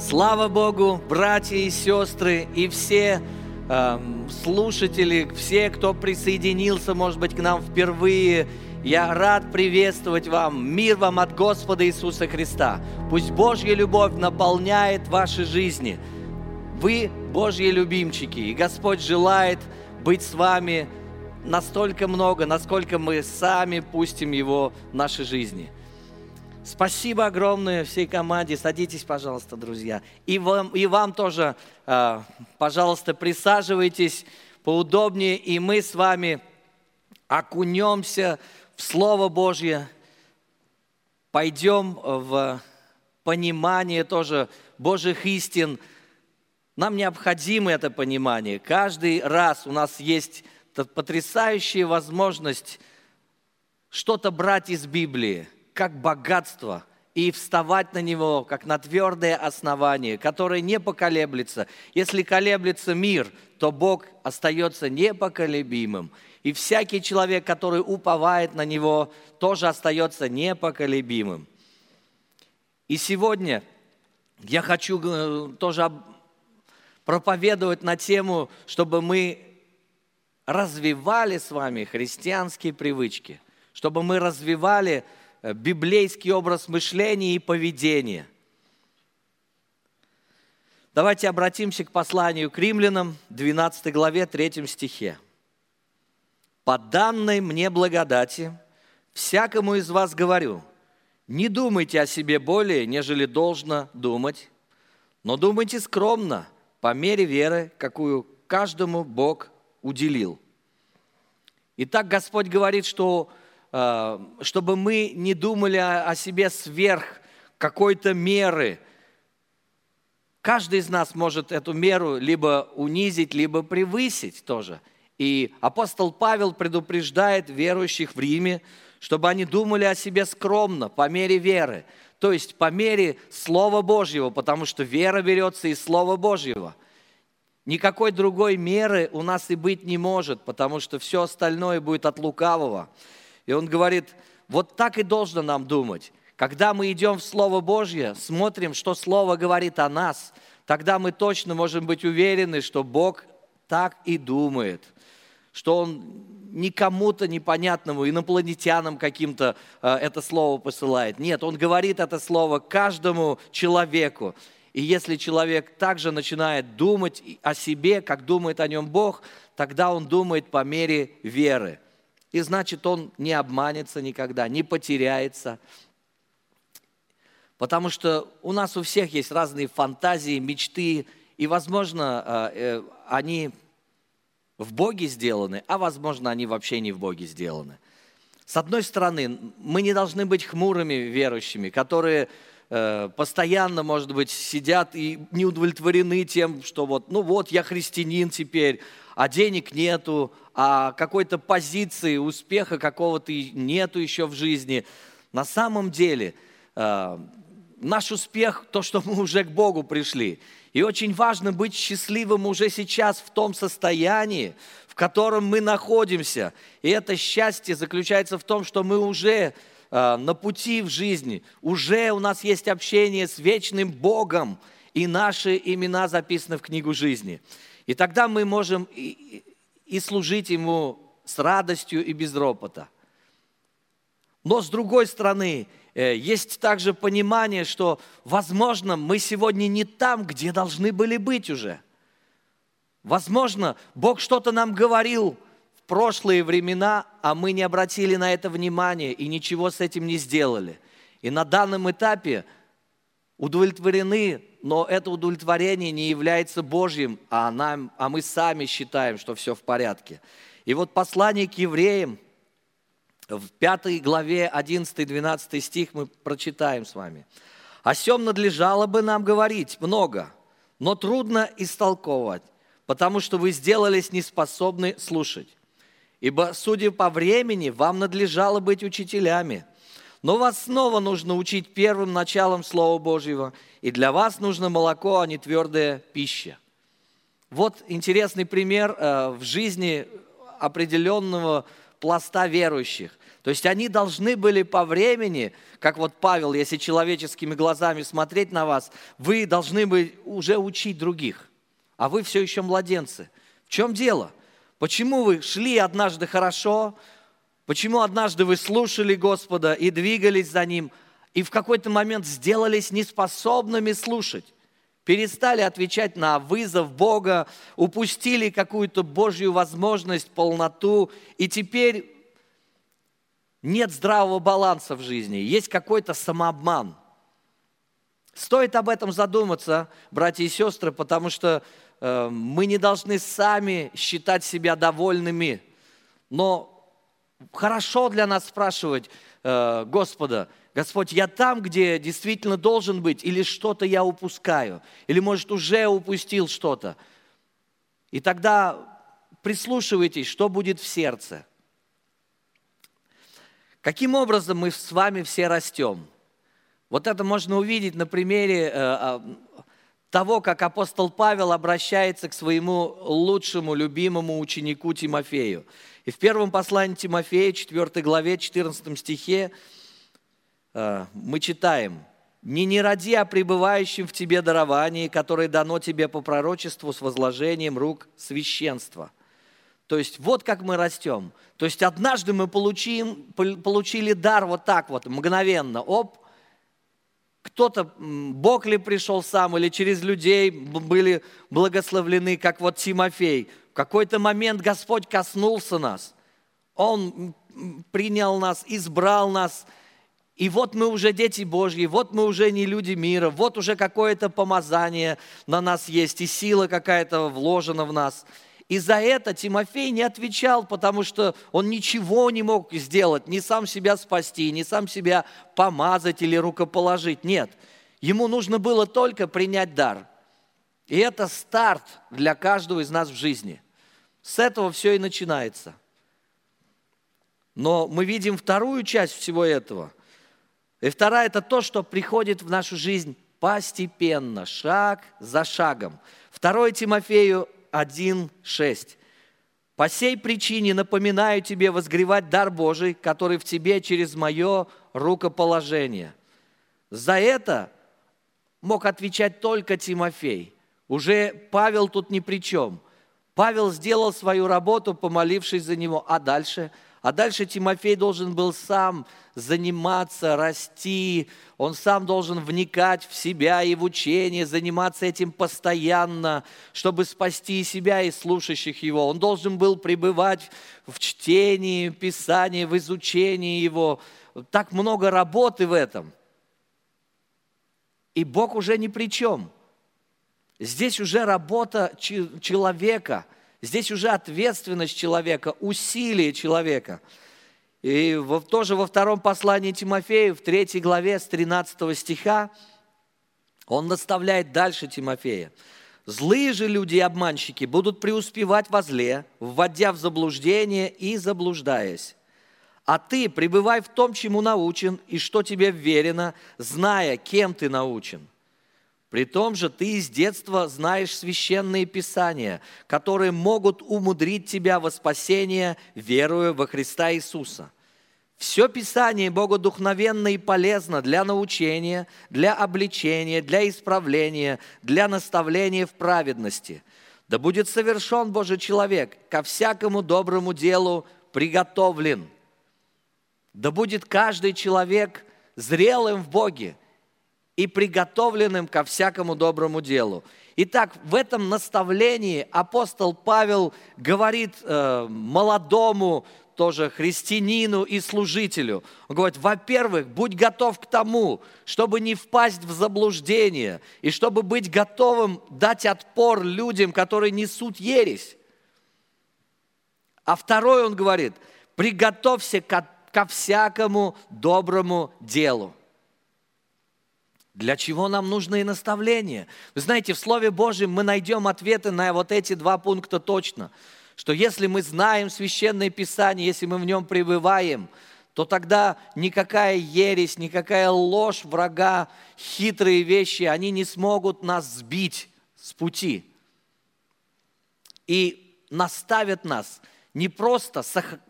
Слава Богу, братья и сестры, и все э, слушатели, все, кто присоединился, может быть, к нам впервые. Я рад приветствовать вам. Мир вам от Господа Иисуса Христа. Пусть Божья любовь наполняет ваши жизни. Вы Божьи любимчики, и Господь желает быть с вами настолько много, насколько мы сами пустим Его в нашей жизни – Спасибо огромное всей команде. Садитесь, пожалуйста, друзья. И вам, и вам тоже, а, пожалуйста, присаживайтесь поудобнее, и мы с вами окунемся в Слово Божье, пойдем в понимание тоже Божьих истин. Нам необходимо это понимание. Каждый раз у нас есть потрясающая возможность что-то брать из Библии – как богатство и вставать на него, как на твердое основание, которое не поколеблется. Если колеблется мир, то Бог остается непоколебимым. И всякий человек, который уповает на Него, тоже остается непоколебимым. И сегодня я хочу э, тоже проповедовать на тему, чтобы мы развивали с вами христианские привычки, чтобы мы развивали библейский образ мышления и поведения. Давайте обратимся к посланию к римлянам, 12 главе, 3 стихе. «По данной мне благодати, всякому из вас говорю, не думайте о себе более, нежели должно думать, но думайте скромно, по мере веры, какую каждому Бог уделил». Итак, Господь говорит, что Э, чтобы мы не думали о себе сверх какой-то меры. Каждый из нас может эту меру либо унизить, либо превысить тоже. И апостол Павел предупреждает верующих в Риме, чтобы они думали о себе скромно, по мере веры. То есть по мере Слова Божьего, потому что вера берется из Слова Божьего. Никакой другой меры у нас и быть не может, потому что все остальное будет от лукавого. И он говорит, вот так и должно нам думать. Когда мы идем в Слово Божье, смотрим, что Слово говорит о нас, тогда мы точно можем быть уверены, что Бог так и думает, что Он не кому-то непонятному, инопланетянам каким-то э, это слово посылает. Нет, Он говорит это слово каждому человеку. И если человек также начинает думать о себе, как думает о нем Бог, тогда он думает по мере веры. И значит, он не обманется никогда, не потеряется. Потому что у нас у всех есть разные фантазии, мечты, и, возможно, а, э, они в Боге сделаны, а, возможно, они вообще не в Боге сделаны. С одной стороны, мы не должны быть хмурыми верующими, которые э, постоянно, может быть, сидят и не удовлетворены тем, что вот, ну вот, я христианин теперь, а денег нету, а какой-то позиции, успеха какого-то нету еще в жизни. На самом деле э, наш успех – то, что мы уже к Богу пришли. И очень важно быть счастливым уже сейчас в том состоянии, в котором мы находимся. И это счастье заключается в том, что мы уже э, на пути в жизни, уже у нас есть общение с вечным Богом, и наши имена записаны в книгу жизни. И тогда мы можем и служить Ему с радостью и без ропота. Но с другой стороны, э, есть также понимание, что, возможно, мы сегодня не там, где должны были быть уже. Возможно, Бог что-то нам говорил прошлые времена, а мы не обратили на это внимание и ничего с этим не сделали. И на данном этапе удовлетворены но это удовлетворение не является Божьим, а, нам, а мы сами считаем, что все в порядке. И вот послание к евреям, в 5 главе 11-12 стих мы прочитаем с вами. «О сем надлежало бы нам говорить много, но трудно истолковывать, потому что вы сделались неспособны слушать. Ибо, судя по времени, вам надлежало быть учителями, но вас снова нужно учить первым началом Слова Божьего, и для вас нужно молоко, а не твердая пища. Вот интересный пример э, в жизни определенного пласта верующих. То есть они должны были по времени, как вот Павел, если человеческими глазами смотреть на вас, вы должны бы уже учить других, а вы все еще младенцы. В чем дело? Почему вы шли однажды хорошо, почему однажды вы слушали Господа и двигались за Ним, и в какой-то момент сделались неспособными слушать? перестали отвечать на вызов Бога, упустили какую-то Божью возможность, полноту, и теперь нет здравого баланса в жизни, есть какой-то самообман. Стоит об этом задуматься, братья и сестры, потому что мы не должны сами считать себя довольными. Но хорошо для нас спрашивать э, Господа, Господь, я там, где действительно должен быть, или что-то я упускаю, или, может, уже упустил что-то. И тогда прислушивайтесь, что будет в сердце. Каким образом мы с вами все растем? Вот это можно увидеть на примере э, а, того, как апостол Павел обращается к своему лучшему, любимому ученику Тимофею. И в первом послании Тимофея, 4 главе, 14 стихе, э, мы читаем, «Не не ради о пребывающем в тебе даровании, которое дано тебе по пророчеству с возложением рук священства». То есть вот как мы растем. То есть однажды мы получим, получили дар вот так вот, мгновенно, оп, кто-то, Бог ли пришел сам, или через людей были благословлены, как вот Тимофей. В какой-то момент Господь коснулся нас. Он принял нас, избрал нас. И вот мы уже дети Божьи, вот мы уже не люди мира, вот уже какое-то помазание на нас есть, и сила какая-то вложена в нас – и за это Тимофей не отвечал, потому что он ничего не мог сделать, ни сам себя спасти, ни сам себя помазать или рукоположить. Нет, ему нужно было только принять дар. И это старт для каждого из нас в жизни. С этого все и начинается. Но мы видим вторую часть всего этого. И вторая – это то, что приходит в нашу жизнь постепенно, шаг за шагом. Второе Тимофею 1.6. «По сей причине напоминаю тебе возгревать дар Божий, который в тебе через мое рукоположение». За это мог отвечать только Тимофей. Уже Павел тут ни при чем. Павел сделал свою работу, помолившись за него, а дальше – а дальше Тимофей должен был сам заниматься, расти, он сам должен вникать в себя и в учение, заниматься этим постоянно, чтобы спасти себя и слушающих его. Он должен был пребывать в чтении, писании, в изучении его. Так много работы в этом. И Бог уже ни при чем. Здесь уже работа человека – Здесь уже ответственность человека, усилие человека. И тоже во втором послании Тимофею, в третьей главе с 13 стиха, он наставляет дальше Тимофея. «Злые же люди и обманщики будут преуспевать во зле, вводя в заблуждение и заблуждаясь. А ты пребывай в том, чему научен и что тебе вверено, зная, кем ты научен. При том же ты из детства знаешь священные писания, которые могут умудрить тебя во спасение, веруя во Христа Иисуса. Все Писание богодухновенно и полезно для научения, для обличения, для исправления, для наставления в праведности. Да будет совершен Божий человек, ко всякому доброму делу приготовлен. Да будет каждый человек зрелым в Боге, и приготовленным ко всякому доброму делу. Итак, в этом наставлении апостол Павел говорит э, молодому тоже христианину и служителю. Он говорит, во-первых, будь готов к тому, чтобы не впасть в заблуждение, и чтобы быть готовым дать отпор людям, которые несут ересь. А второй он говорит, приготовься ко, ко всякому доброму делу. Для чего нам нужны наставления? Вы знаете, в Слове Божьем мы найдем ответы на вот эти два пункта точно. Что если мы знаем Священное Писание, если мы в нем пребываем, то тогда никакая ересь, никакая ложь врага, хитрые вещи, они не смогут нас сбить с пути. И наставят нас Не просто,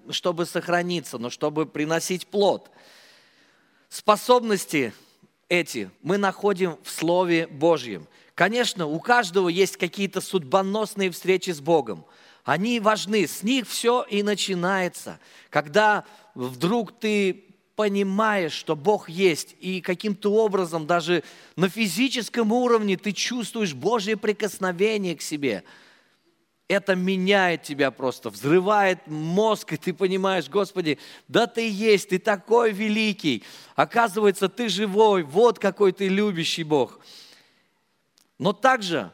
чтобы сохраниться, но чтобы приносить плод. Способности эти мы находим в Слове Божьем. Конечно, у каждого есть какие-то судьбоносные встречи с Богом. Они важны, с них все и начинается. Когда вдруг ты понимаешь, что Бог есть, и каким-то образом даже на физическом уровне ты чувствуешь Божье прикосновение к себе – это меняет тебя просто, взрывает мозг, и ты понимаешь, Господи, да ты есть, ты такой великий. Оказывается, ты живой, вот какой ты любящий Бог. Но также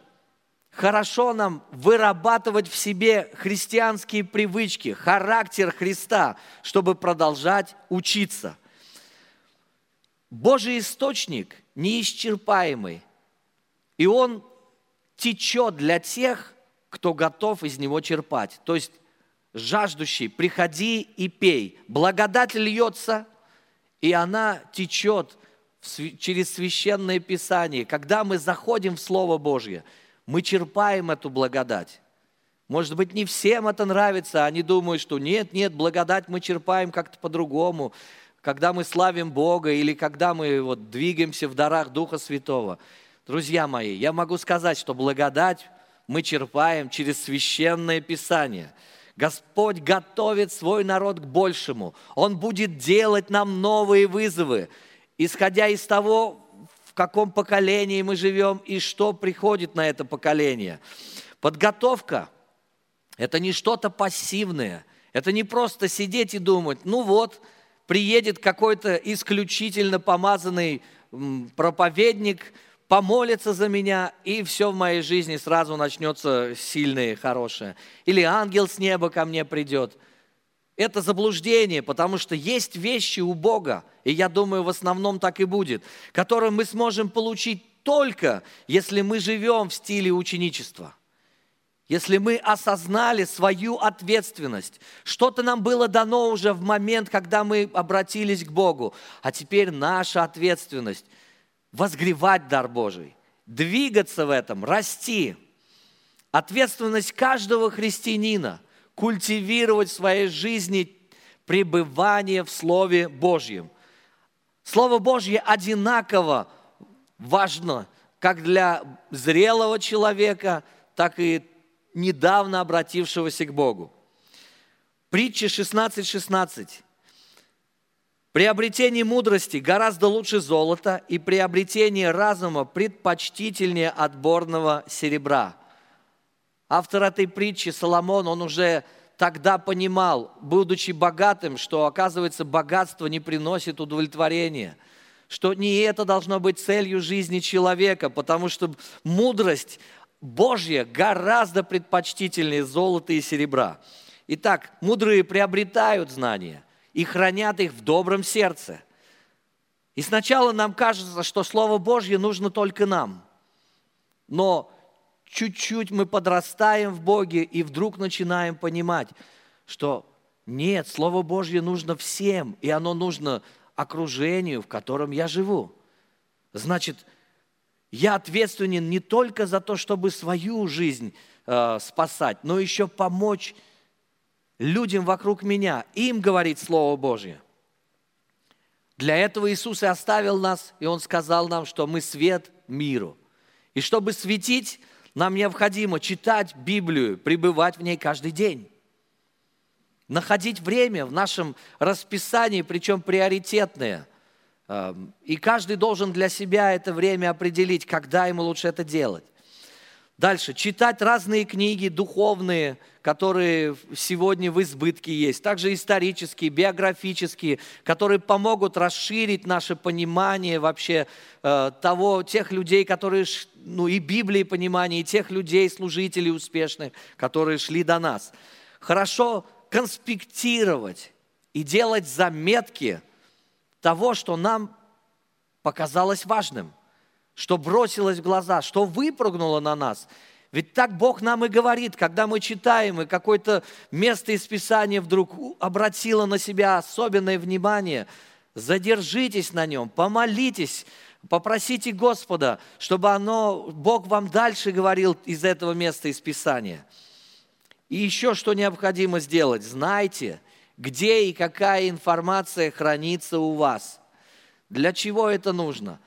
хорошо нам вырабатывать в себе христианские привычки, характер Христа, чтобы продолжать учиться. Божий источник неисчерпаемый, и он течет для тех, кто готов из него черпать. То есть жаждущий, приходи и пей. Благодать льется, и она течет через священное писание. Когда мы заходим в Слово Божье, мы черпаем эту благодать. Может быть, не всем это нравится, они думают, что нет, нет, благодать мы черпаем как-то по-другому, когда мы славим Бога или когда мы вот двигаемся в дарах Духа Святого. Друзья мои, я могу сказать, что благодать мы черпаем через священное Писание. Господь готовит свой народ к большему. Он будет делать нам новые вызовы, исходя из того, в каком поколении мы живем и что приходит на это поколение. Подготовка – это не что-то пассивное. Это не просто сидеть и думать, ну вот, приедет какой-то исключительно помазанный проповедник – помолится за меня, и все в моей жизни сразу начнется сильное, хорошее. Или ангел с неба ко мне придет. Это заблуждение, потому что есть вещи у Бога, и я думаю, в основном так и будет, которые мы сможем получить только, если мы живем в стиле ученичества. Если мы осознали свою ответственность, что-то нам было дано уже в момент, когда мы обратились к Богу, а теперь наша ответственность – возгревать дар Божий, двигаться в этом, расти. Ответственность каждого христианина – культивировать в своей жизни пребывание в Слове Божьем. Слово Божье одинаково важно как для зрелого человека, так и недавно обратившегося к Богу. Притча 16.16. 16. Приобретение мудрости гораздо лучше золота, и приобретение разума предпочтительнее отборного серебра. Автор этой притчи, Соломон, он уже тогда понимал, будучи богатым, что, оказывается, богатство не приносит удовлетворения, что не это должно быть целью жизни человека, потому что мудрость Божья гораздо предпочтительнее золота и серебра. Итак, мудрые приобретают знания, и хранят их в добром сердце. И сначала нам кажется, что Слово Божье нужно только нам. Но чуть-чуть мы подрастаем в Боге и вдруг начинаем понимать, что нет, Слово Божье нужно всем, и оно нужно окружению, в котором я живу. Значит, я ответственен не только за то, чтобы свою жизнь э, спасать, но еще помочь людям вокруг меня. Им говорит Слово Божье. Для этого Иисус и оставил нас, и Он сказал нам, что мы свет миру. И чтобы светить, нам необходимо читать Библию, пребывать в ней каждый день. Находить время в нашем расписании, причем приоритетное. Эм, и каждый должен для себя это время определить, когда ему лучше это делать. Дальше, читать разные книги духовные, которые сегодня в избытке есть, также исторические, биографические, которые помогут расширить наше понимание вообще э, того, тех людей, которые, ну и Библии понимание, и тех людей, служителей успешных, которые шли до нас. Хорошо конспектировать и делать заметки того, что нам показалось важным – что бросилось в глаза, что выпрыгнуло на нас. Ведь так Бог нам и говорит, когда мы читаем, и какое-то место из Писания вдруг обратило на себя особенное внимание, задержитесь на нем, помолитесь, попросите Господа, чтобы оно, Бог вам дальше говорил из этого места из Писания. И еще что необходимо сделать? Знайте, где и какая информация хранится у вас. Для чего это нужно?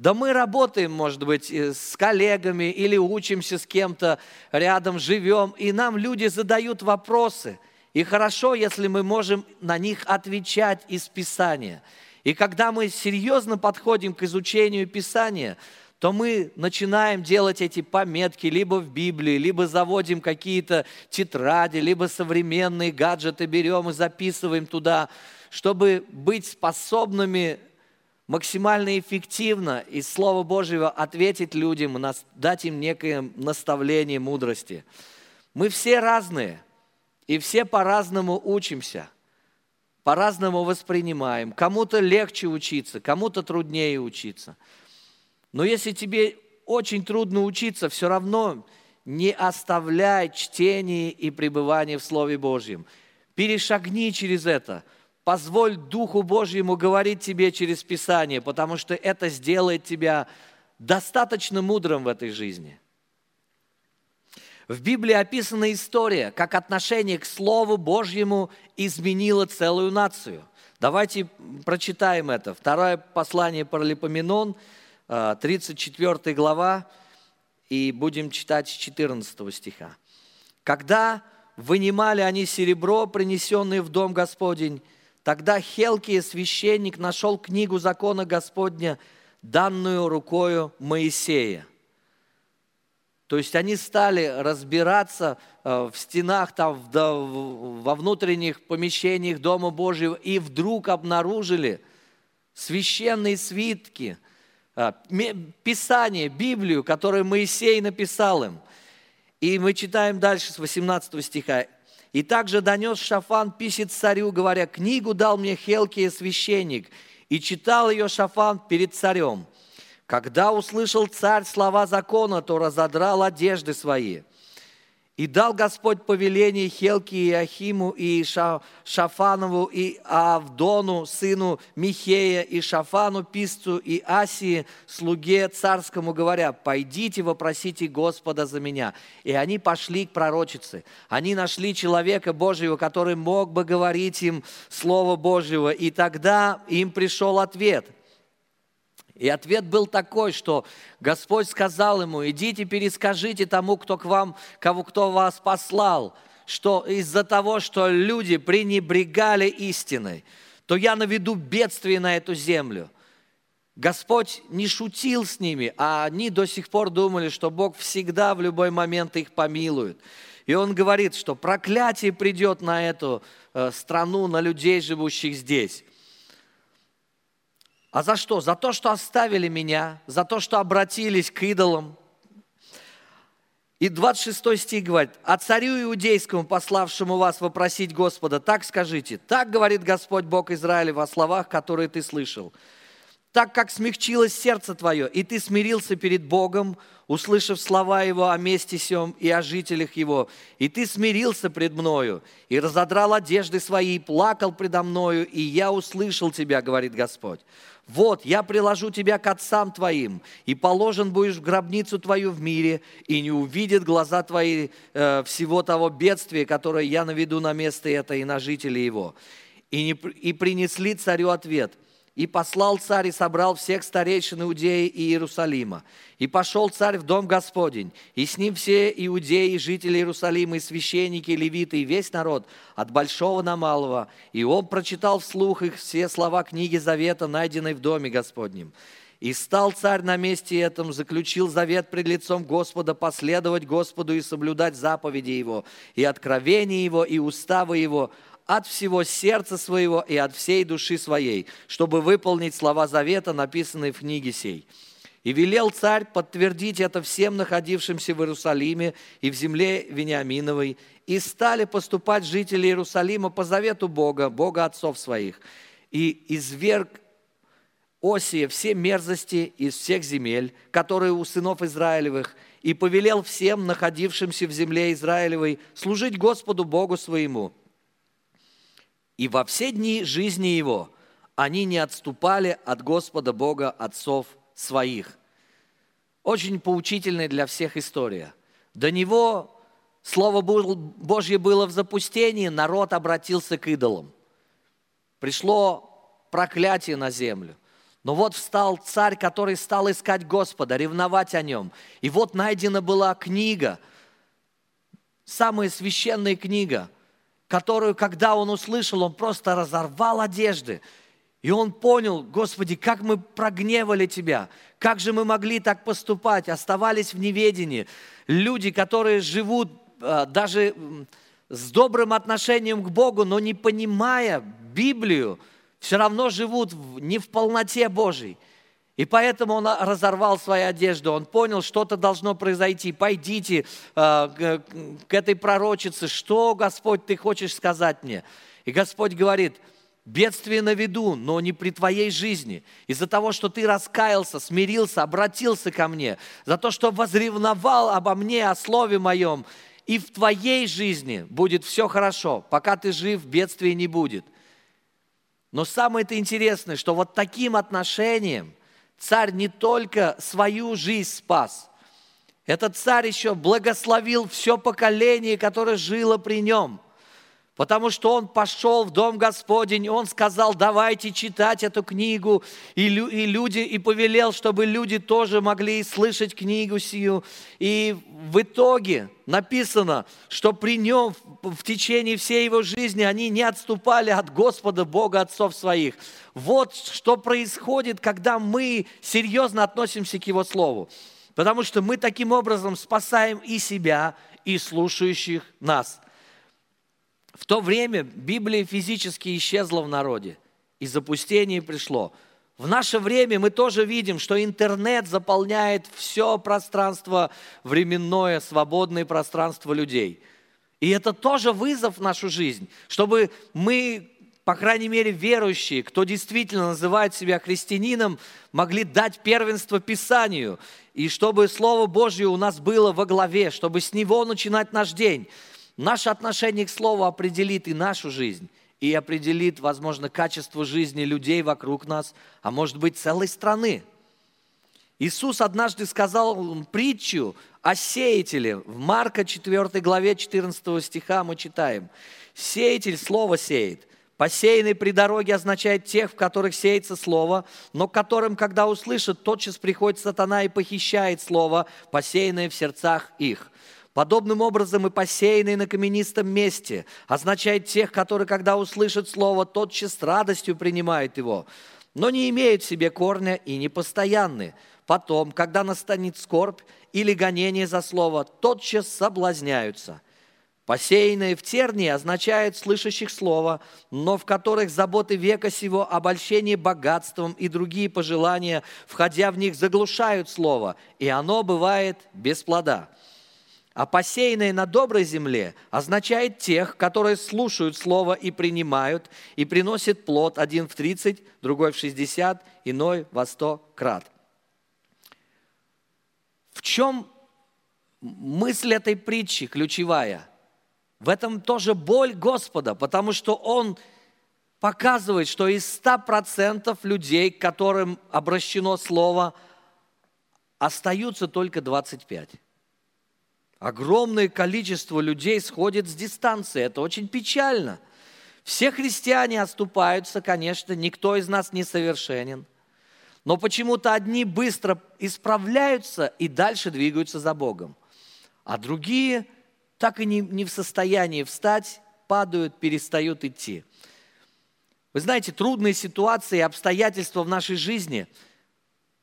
Да мы работаем, может быть, с коллегами или учимся с кем-то рядом, живем, и нам люди задают вопросы. И хорошо, если мы можем на них отвечать из Писания. И когда мы серьезно подходим к изучению Писания, то мы начинаем делать эти пометки либо в Библии, либо заводим какие-то тетради, либо современные гаджеты берем и записываем туда, чтобы быть способными максимально эффективно из Слова Божьего ответить людям, дать им некое наставление мудрости. Мы все разные, и все по-разному учимся, по-разному воспринимаем. Кому-то легче учиться, кому-то труднее учиться. Но если тебе очень трудно учиться, все равно не оставляй чтение и пребывание в Слове Божьем. Перешагни через это – Позволь Духу Божьему говорить тебе через Писание, потому что это сделает тебя достаточно мудрым в этой жизни. В Библии описана история, как отношение к Слову Божьему изменило целую нацию. Давайте прочитаем это. Второе послание Паралипоменон, 34 э, глава, и будем читать с 14 стиха. «Когда вынимали они серебро, принесенное в дом Господень, Тогда Хелкия, священник, нашел книгу закона Господня, данную рукою Моисея. То есть они стали разбираться э, в стенах, там, во внутренних помещениях Дома Божьего, и вдруг обнаружили священные свитки, э, Писание, Библию, которую Моисей написал им. И мы читаем дальше с 18 стиха. И также донес Шафан, писит царю, говоря, книгу дал мне Хелкия священник, и читал ее Шафан перед царем. Когда услышал царь слова закона, то разодрал одежды свои – и дал Господь повеление Хелки и Ахиму, и Шафанову, и Авдону, сыну Михея, и Шафану, писцу, и Асии, слуге царскому, говоря, «Пойдите, вопросите Господа за меня». И они пошли к пророчице. Они нашли человека Божьего, который мог бы говорить им Слово Божьего. И тогда им пришел ответ – и ответ был такой, что Господь сказал ему, идите перескажите тому, кто к вам, кого кто вас послал, что из-за того, что люди пренебрегали истиной, то я наведу бедствие на эту землю. Господь не шутил с ними, а они до сих пор думали, что Бог всегда в любой момент их помилует. И он говорит, что проклятие придет на эту э, страну, на людей, живущих здесь. А за что? За то, что оставили меня, за то, что обратились к идолам. И 26 стих говорит, «А царю иудейскому, пославшему вас вопросить Господа, так скажите, так говорит Господь Бог Израиля во словах, которые ты слышал. Так как смягчилось сердце твое, и ты смирился перед Богом, услышав слова Его о месте сем и о жителях Его, и ты смирился пред мною, и разодрал одежды свои, и плакал предо мною, и я услышал тебя, говорит Господь. Вот, я приложу тебя к отцам твоим, и положен будешь в гробницу твою в мире, и не увидят глаза твои э, всего того бедствия, которое я наведу на место это и на жителей его. И, не, и принесли царю ответ – и послал царь и собрал всех старейшин Иудеи и Иерусалима. И пошел царь в дом Господень, и с ним все иудеи, жители Иерусалима, и священники, и левиты, и весь народ, от большого на малого. И он прочитал вслух их все слова книги Завета, найденной в доме Господнем. И стал царь на месте этом, заключил завет пред лицом Господа, последовать Господу и соблюдать заповеди Его, и откровения Его, и уставы Его, от всего сердца своего и от всей души своей, чтобы выполнить слова завета, написанные в книге сей. И велел царь подтвердить это всем находившимся в Иерусалиме и в земле Вениаминовой. И стали поступать жители Иерусалима по завету Бога, Бога отцов своих. И изверг Осия все мерзости из всех земель, которые у сынов Израилевых, и повелел всем находившимся в земле Израилевой служить Господу Богу своему – и во все дни жизни его они не отступали от Господа Бога отцов своих. Очень поучительная для всех история. До него Слово Божье было в запустении, народ обратился к идолам. Пришло проклятие на землю. Но вот встал царь, который стал искать Господа, ревновать о нем. И вот найдена была книга, самая священная книга, которую, когда он услышал, он просто разорвал одежды. И он понял, Господи, как мы прогневали Тебя, как же мы могли так поступать, оставались в неведении. Люди, которые живут а, даже с добрым отношением к Богу, но не понимая Библию, все равно живут не в полноте Божьей. И поэтому он разорвал свою одежду, он понял, что-то должно произойти. Пойдите э, к этой пророчице, что, Господь, ты хочешь сказать мне? И Господь говорит, бедствие на виду, но не при твоей жизни. Из-за того, что ты раскаялся, смирился, обратился ко мне, за то, что возревновал обо мне, о слове моем, и в твоей жизни будет все хорошо. Пока ты жив, бедствия не будет. Но самое-то интересное, что вот таким отношением царь не только свою жизнь спас, этот царь еще благословил все поколение, которое жило при нем – Потому что он пошел в Дом Господень, он сказал, давайте читать эту книгу, и, и люди, и повелел, чтобы люди тоже могли слышать книгу сию. И в итоге написано, что при нем в течение всей его жизни они не отступали от Господа, Бога отцов своих. Вот что происходит, когда мы серьезно относимся к Его Слову. Потому что мы таким образом спасаем и себя, и слушающих нас – в то время Библия физически исчезла в народе, и запустение пришло. В наше время мы тоже видим, что интернет заполняет все пространство временное, свободное пространство людей. И это тоже вызов в нашу жизнь, чтобы мы, по крайней мере, верующие, кто действительно называет себя христианином, могли дать первенство Писанию, и чтобы Слово Божье у нас было во главе, чтобы с него начинать наш день – Наше отношение к Слову определит и нашу жизнь, и определит, возможно, качество жизни людей вокруг нас, а может быть, целой страны. Иисус однажды сказал притчу о сеятеле. В Марка 4 главе 14 стиха мы читаем. «Сеятель слово сеет. Посеянный при дороге означает тех, в которых сеется слово, но которым, когда услышат, тотчас приходит сатана и похищает слово, посеянное в сердцах их. Подобным образом и посеянный на каменистом месте означает тех, которые, когда услышат слово, тотчас с радостью принимают его, но не имеют в себе корня и не постоянны. Потом, когда настанет скорбь или гонение за слово, тотчас соблазняются. Посеянные в тернии означает слышащих слово, но в которых заботы века сего, обольщение богатством и другие пожелания, входя в них, заглушают слово, и оно бывает без плода. А посеянные на доброй земле означает тех, которые слушают Слово и принимают, и приносят плод один в 30, другой в 60, иной во 100 крат. В чем мысль этой притчи ключевая? В этом тоже боль Господа, потому что Он показывает, что из 100% людей, к которым обращено Слово, остаются только 25%. Огромное количество людей сходит с дистанции. Это очень печально. Все христиане оступаются, конечно, никто из нас не совершенен. Но почему-то одни быстро исправляются и дальше двигаются за Богом. А другие так и не, не в состоянии встать, падают, перестают идти. Вы знаете, трудные ситуации и обстоятельства в нашей жизни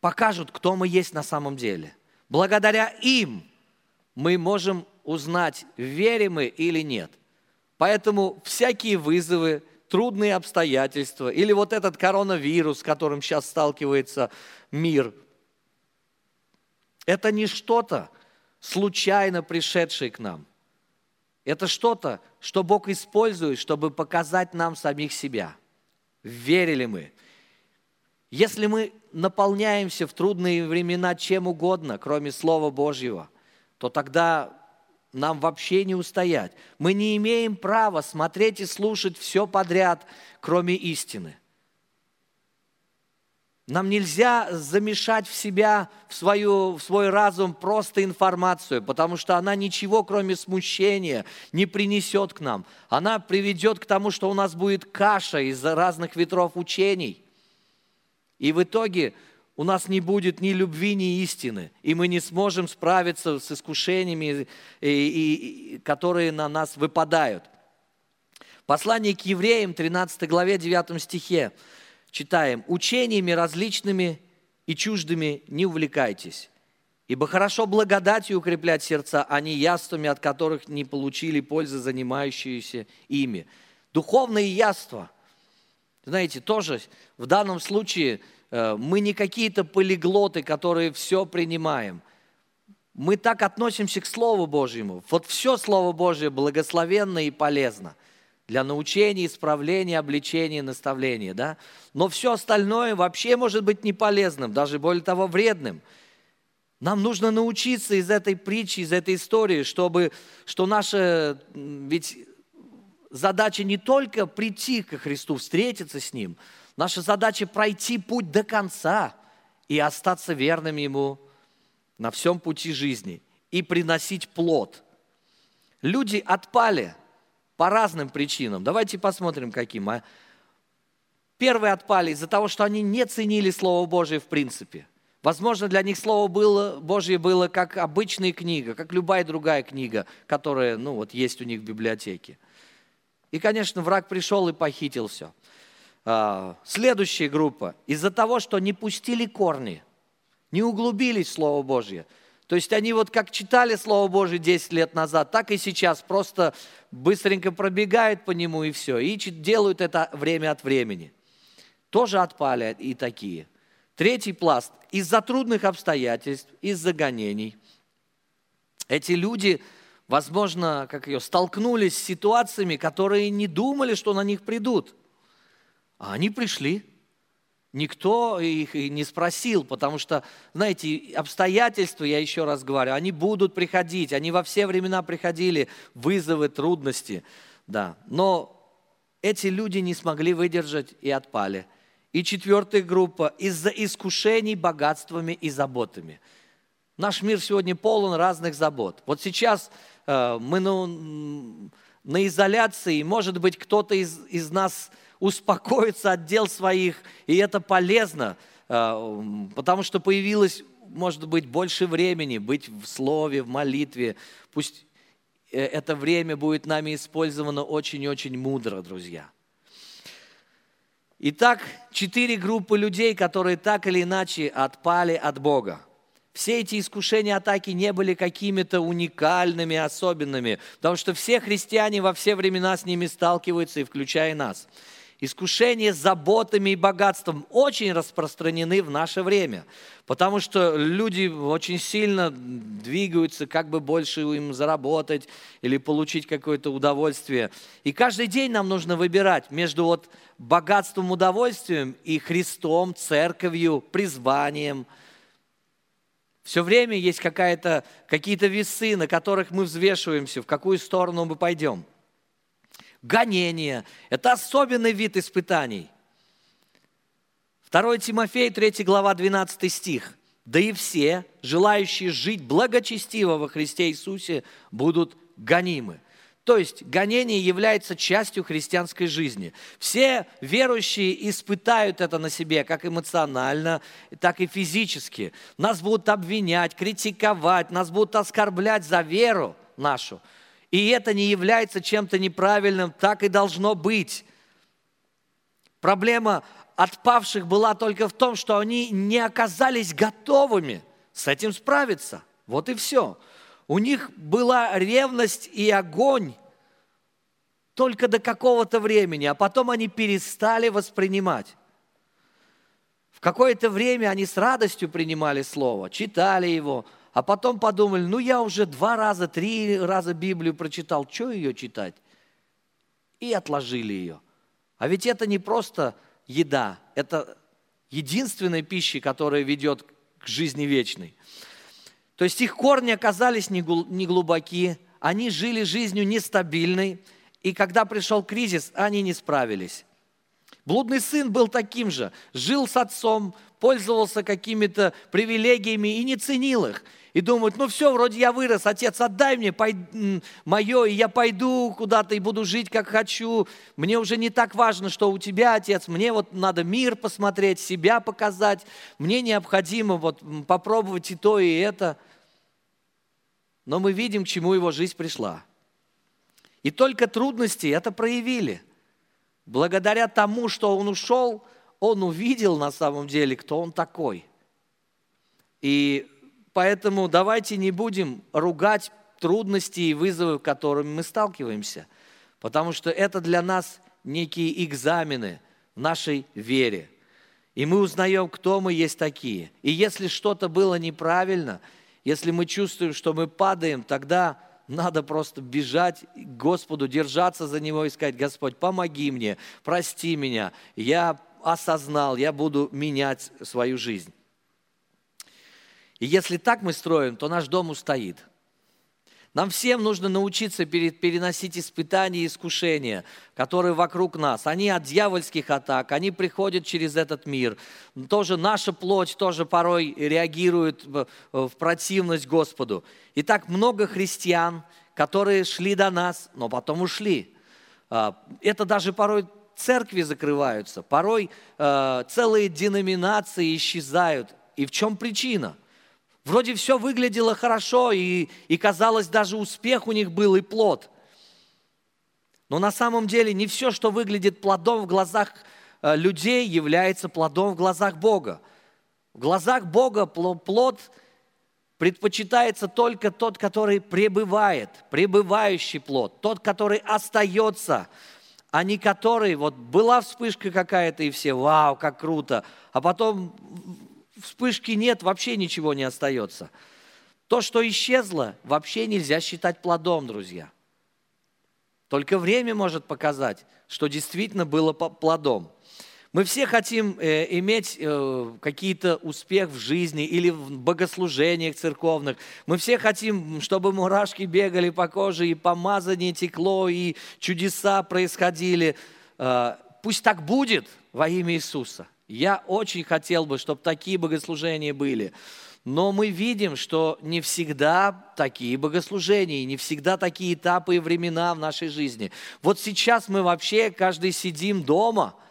покажут, кто мы есть на самом деле. Благодаря им мы можем узнать, верим мы или нет. Поэтому всякие вызовы, трудные обстоятельства или вот этот коронавирус, с которым сейчас сталкивается мир, это не что-то случайно пришедшее к нам. Это что-то, что Бог использует, чтобы показать нам самих себя. Верили мы. Если мы наполняемся в трудные времена чем угодно, кроме Слова Божьего – то тогда нам вообще не устоять. Мы не имеем права смотреть и слушать все подряд, кроме истины. Нам нельзя замешать в себя, в, свою, в свой разум просто информацию, потому что она ничего, кроме смущения, не принесет к нам. Она приведет к тому, что у нас будет каша из разных ветров учений. И в итоге у нас не будет ни любви, ни истины, и мы не сможем справиться с искушениями, и, и, которые на нас выпадают. Послание к евреям, 13 главе, 9 стихе читаем, «Учениями различными и чуждыми не увлекайтесь, ибо хорошо благодатью укреплять сердца, а не яствами, от которых не получили пользы занимающиеся ими». Духовные яства, знаете, тоже в данном случае э, мы не какие-то полиглоты, которые все принимаем. Мы так относимся к Слову Божьему. Вот все Слово Божье благословенно и полезно – для научения, исправления, обличения, наставления. Да? Но все остальное вообще может быть не полезным, даже более того вредным. Нам нужно научиться из этой притчи, из этой истории, чтобы, что наша, ведь задача не только прийти к Христу, встретиться с Ним, наша задача пройти путь до конца и остаться верным Ему на всем пути жизни и приносить плод. Люди отпали – по разным причинам. Давайте посмотрим, каким. А? Первые отпали из-за того, что они не ценили Слово Божие в принципе. Возможно, для них Слово было, Божье было как обычная книга, как любая другая книга, которая ну, вот есть у них в библиотеке. И, конечно, враг пришел и похитил все. А, следующая группа. Из-за того, что не пустили корни, не углубились в Слово Божье – то есть они вот как читали Слово Божие 10 лет назад, так и сейчас просто быстренько пробегают по нему и все. И делают это время от времени. Тоже отпали и такие. Третий пласт. Из-за трудных обстоятельств, из-за гонений. Эти люди, возможно, как ее, столкнулись с ситуациями, которые не думали, что на них придут. А они пришли. Никто их и не спросил, потому что, знаете, обстоятельства, я еще раз говорю, они будут приходить, они во все времена приходили, вызовы, трудности, да. Но эти люди не смогли выдержать и отпали. И четвертая группа – из-за искушений богатствами и заботами. Наш мир сегодня полон разных забот. Вот сейчас э, мы ну, на изоляции, может быть, кто-то из, из нас – успокоиться от дел своих, и это полезно, э, потому что появилось, может быть, больше времени быть в слове, в молитве. Пусть э, это время будет нами использовано очень-очень мудро, друзья. Итак, четыре группы людей, которые так или иначе отпали от Бога. Все эти искушения атаки не были какими-то уникальными, особенными, потому что все христиане во все времена с ними сталкиваются, и включая нас. Искушения заботами и богатством очень распространены в наше время, потому что люди очень сильно двигаются, как бы больше им заработать или получить какое-то удовольствие. И каждый день нам нужно выбирать между вот богатством, удовольствием и Христом, церковью, призванием. Все время есть какие-то весы, на которых мы взвешиваемся, в какую сторону мы пойдем – гонения. Это особенный вид испытаний. 2 Тимофей, 3 глава, 12 стих. «Да и все, желающие жить благочестиво во Христе Иисусе, будут гонимы». То есть гонение является частью христианской жизни. Все верующие испытают это на себе, как эмоционально, так и физически. Нас будут обвинять, критиковать, нас будут оскорблять за веру нашу – и это не является чем-то неправильным, так и должно быть. Проблема отпавших была только в том, что они не оказались готовыми с этим справиться. Вот и все. У них была ревность и огонь только до какого-то времени, а потом они перестали воспринимать. В какое-то время они с радостью принимали Слово, читали его, а потом подумали, ну я уже два раза, три раза Библию прочитал, что ее читать? И отложили ее. А ведь это не просто еда, это единственная пища, которая ведет к жизни вечной. То есть их корни оказались не глубоки, они жили жизнью нестабильной, и когда пришел кризис, они не справились. Блудный сын был таким же, жил с отцом, пользовался какими-то привилегиями и не ценил их. И думают, ну все, вроде я вырос, отец, отдай мне пой... мое, и я пойду куда-то и буду жить, как хочу. Мне уже не так важно, что у тебя, отец, мне вот надо мир посмотреть, себя показать. Мне необходимо вот попробовать и то, и это. Но мы видим, к чему его жизнь пришла. И только трудности это проявили. Благодаря тому, что он ушел, он увидел на самом деле, кто он такой. И поэтому давайте не будем ругать трудности и вызовы, с которыми мы сталкиваемся, потому что это для нас некие экзамены в нашей вере. И мы узнаем, кто мы есть такие. И если что-то было неправильно, если мы чувствуем, что мы падаем, тогда надо просто бежать к Господу, держаться за Него и сказать, Господь, помоги мне, прости меня, я осознал, я буду менять свою жизнь. И если так мы строим, то наш дом устоит. Нам всем нужно научиться переносить испытания и искушения, которые вокруг нас. Они от дьявольских атак, они приходят через этот мир. Тоже наша плоть тоже порой реагирует в противность Господу. И так много христиан, которые шли до нас, но потом ушли. А, это даже порой церкви закрываются, порой э, целые деноминации исчезают. И в чем причина? Вроде все выглядело хорошо, и, и казалось, даже успех у них был и плод. Но на самом деле не все, что выглядит плодом в глазах э, людей, является плодом в глазах Бога. В глазах Бога плод предпочитается только тот, который пребывает, пребывающий плод, тот, который остается – а не который, вот была вспышка какая-то, и все, вау, как круто, а потом вспышки нет, вообще ничего не остается. То, что исчезло, вообще нельзя считать плодом, друзья. Только время может показать, что действительно было плодом. Мы все хотим э, иметь э, какие-то успех в жизни или в богослужениях церковных. Мы все хотим, чтобы мурашки бегали по коже, и помазание текло, и чудеса происходили. Э, пусть так будет во имя Иисуса. Я очень хотел бы, чтобы такие богослужения были. Но мы видим, что не всегда такие богослужения, не всегда такие этапы и времена в нашей жизни. Вот сейчас мы вообще каждый сидим дома –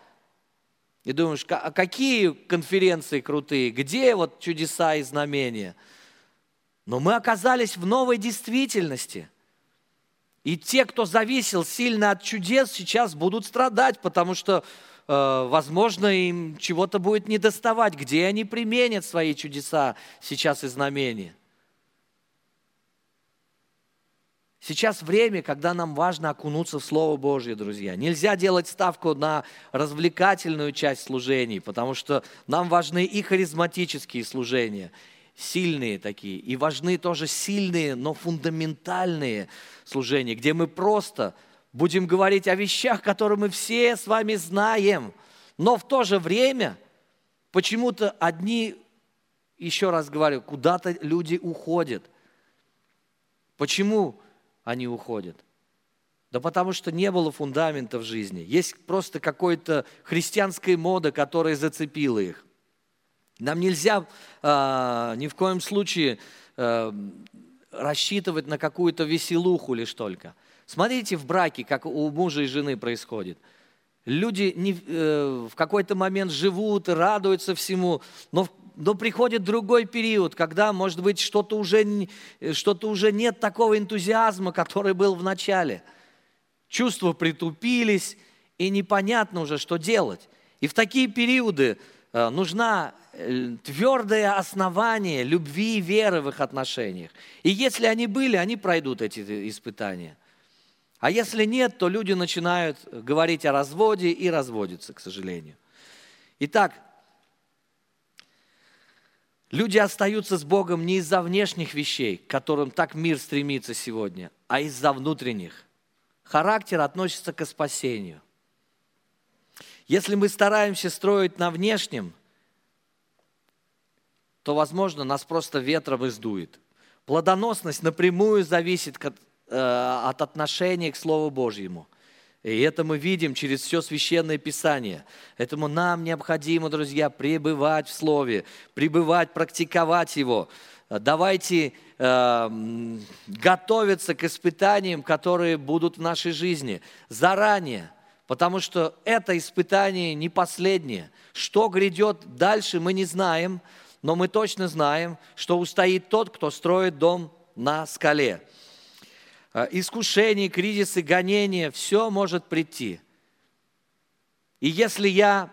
и думаешь, а какие конференции крутые, где вот чудеса и знамения? Но мы оказались в новой действительности. И те, кто зависел сильно от чудес, сейчас будут страдать, потому что, э, возможно, им чего-то будет недоставать. Где они применят свои чудеса сейчас и знамения? Сейчас время, когда нам важно окунуться в Слово Божье, друзья. Нельзя делать ставку на развлекательную часть служений, потому что нам важны и харизматические служения, сильные такие, и важны тоже сильные, но фундаментальные служения, где мы просто будем говорить о вещах, которые мы все с вами знаем, но в то же время почему-то одни, еще раз говорю, куда-то люди уходят. Почему? Они уходят? Да потому что не было фундамента в жизни. Есть просто какой-то христианская мода, которая зацепила их. Нам нельзя э, ни в коем случае э, рассчитывать на какую-то веселуху лишь только. Смотрите в браке, как у мужа и жены происходит. Люди не, э, в какой-то момент живут и радуются всему, но но приходит другой период, когда, может быть, что-то уже, что уже нет такого энтузиазма, который был в начале. Чувства притупились, и непонятно уже, что делать. И в такие периоды э, нужна э, твердое основание любви и веры в их отношениях. И если они были, они пройдут эти испытания. А если нет, то люди начинают говорить о разводе и разводятся, к сожалению. Итак, Люди остаются с Богом не из-за внешних вещей, к которым так мир стремится сегодня, а из-за внутренних. Характер относится к спасению. Если мы стараемся строить на внешнем, то, возможно, нас просто ветром издует. Плодоносность напрямую зависит э, от отношения к Слову Божьему. И это мы видим через все священное писание. Поэтому нам необходимо, друзья, пребывать в Слове, пребывать, практиковать его. Давайте э, готовиться к испытаниям, которые будут в нашей жизни заранее, потому что это испытание не последнее. Что грядет дальше, мы не знаем, но мы точно знаем, что устоит тот, кто строит дом на скале. Э, искушения, кризисы, гонения, все может прийти. И если я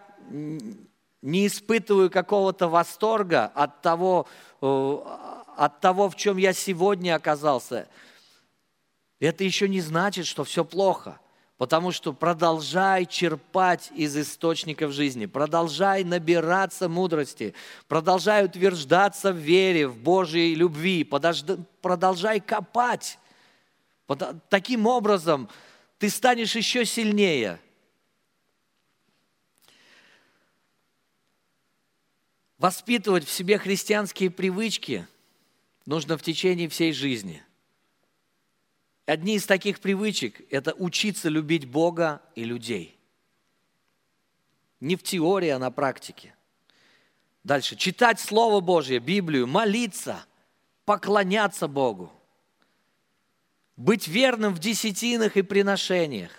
не испытываю какого-то восторга от того, э, от того, в чем я сегодня оказался, это еще не значит, что все плохо. Потому что продолжай черпать из источников жизни, продолжай набираться мудрости, продолжай утверждаться в вере, в Божьей любви, продолжай копать Таким образом, ты станешь еще сильнее. Воспитывать в себе христианские привычки нужно в течение всей жизни. Одни из таких привычек – это учиться любить Бога и людей. Не в теории, а на практике. Дальше. Читать Слово Божье, Библию, молиться, поклоняться Богу – быть верным в десятинах и приношениях,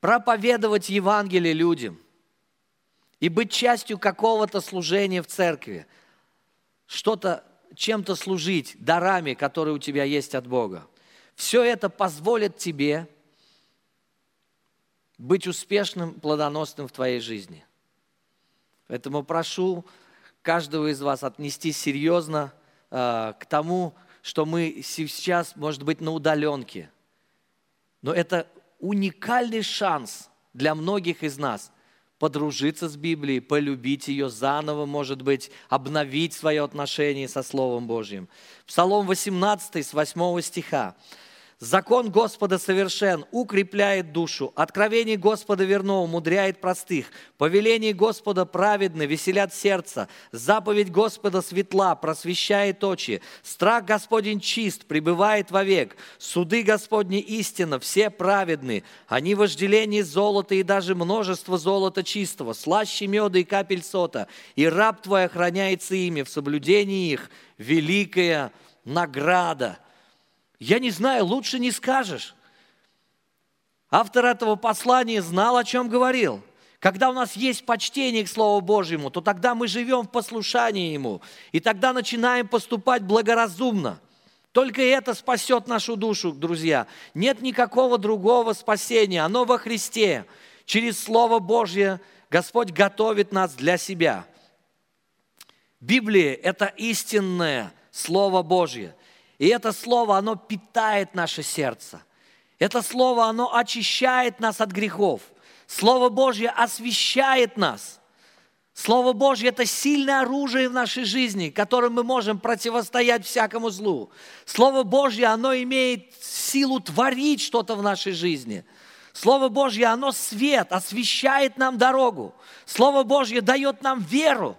проповедовать Евангелие людям и быть частью какого-то служения в церкви, что-то, чем-то служить, дарами, которые у тебя есть от Бога. Все это позволит тебе быть успешным, плодоносным в твоей жизни. Поэтому прошу каждого из вас отнести серьезно э, к тому, что мы сейчас, может быть, на удаленке. Но это уникальный шанс для многих из нас подружиться с Библией, полюбить ее заново, может быть, обновить свое отношение со Словом Божьим. Псалом 18 с 8 стиха. Закон Господа совершен, укрепляет душу. Откровение Господа верно, умудряет простых. Повеление Господа праведны, веселят сердце. Заповедь Господа светла, просвещает очи. Страх Господень чист, пребывает вовек. Суды Господни истина, все праведны. Они вожделение золота и даже множество золота чистого, слаще меда и капель сота. И раб твой охраняется ими, в соблюдении их великая награда – я не знаю, лучше не скажешь. Автор этого послания знал, о чем говорил. Когда у нас есть почтение к Слову Божьему, то тогда мы живем в послушании Ему. И тогда начинаем поступать благоразумно. Только это спасет нашу душу, друзья. Нет никакого другого спасения. Оно во Христе. Через Слово Божье Господь готовит нас для себя. Библия – это истинное Слово Божье. И это слово, оно питает наше сердце. Это слово, оно очищает нас от грехов. Слово Божье освещает нас. Слово Божье – это сильное оружие в нашей жизни, которым мы можем противостоять всякому злу. Слово Божье, оно имеет силу творить что-то в нашей жизни. Слово Божье, оно свет, освещает нам дорогу. Слово Божье дает нам веру.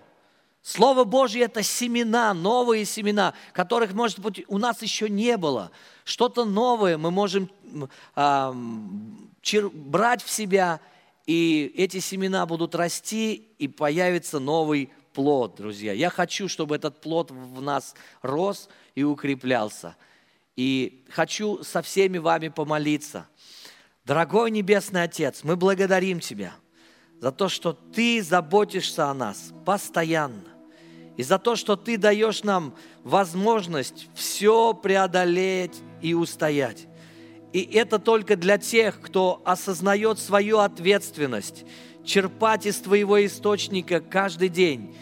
Слово Божье – это семена, новые семена, которых, может быть, у нас еще не было. Что-то новое мы можем чер- брать в себя, и эти семена будут расти, и появится новый плод, друзья. Я хочу, чтобы этот плод в нас рос и укреплялся. И хочу со всеми вами помолиться. Дорогой Небесный Отец, мы благодарим Тебя за то, что Ты заботишься о нас постоянно и за то, что Ты даешь нам возможность все преодолеть и устоять. И это только для тех, кто осознает свою ответственность, черпать из Твоего источника каждый день,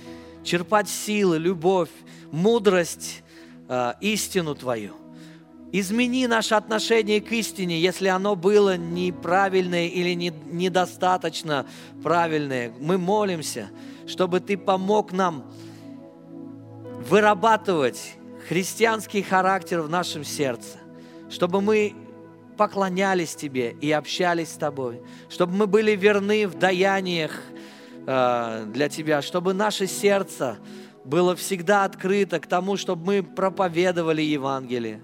черпать силы, любовь, мудрость, э, истину Твою. Измени наше отношение к истине, если оно было неправильное или не, недостаточно правильное. Мы молимся, чтобы Ты помог нам вырабатывать христианский характер в нашем сердце, чтобы мы поклонялись Тебе и общались с Тобой, чтобы мы были верны в даяниях э, для Тебя, чтобы наше сердце было всегда открыто к тому, чтобы мы проповедовали Евангелие,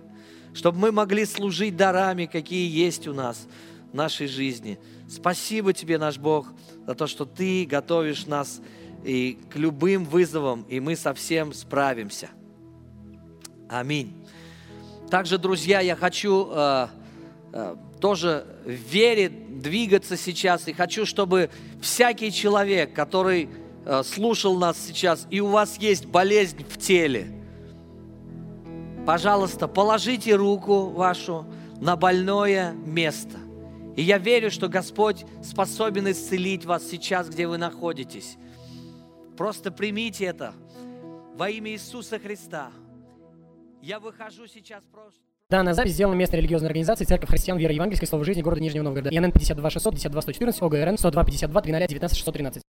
чтобы мы могли служить дарами, какие есть у нас в нашей жизни. Спасибо Тебе, наш Бог, за то, что Ты готовишь нас и к любым вызовам, и мы совсем справимся. Аминь. Также, друзья, я хочу э, э, тоже в вере двигаться сейчас, и хочу, чтобы всякий человек, который э, слушал нас сейчас, и у вас есть болезнь в теле, пожалуйста, положите руку вашу на больное место. И я верю, что Господь способен исцелить вас сейчас, где вы находитесь. Просто примите это во имя Иисуса Христа. Я выхожу сейчас просто... Данная запись сделана местной религиозной организацией Церковь Христиан Веры Евангельской Слова Жизни города Нижнего Новгорода. ИНН 52 600 52 114 ОГРН 102 52 13 19 613.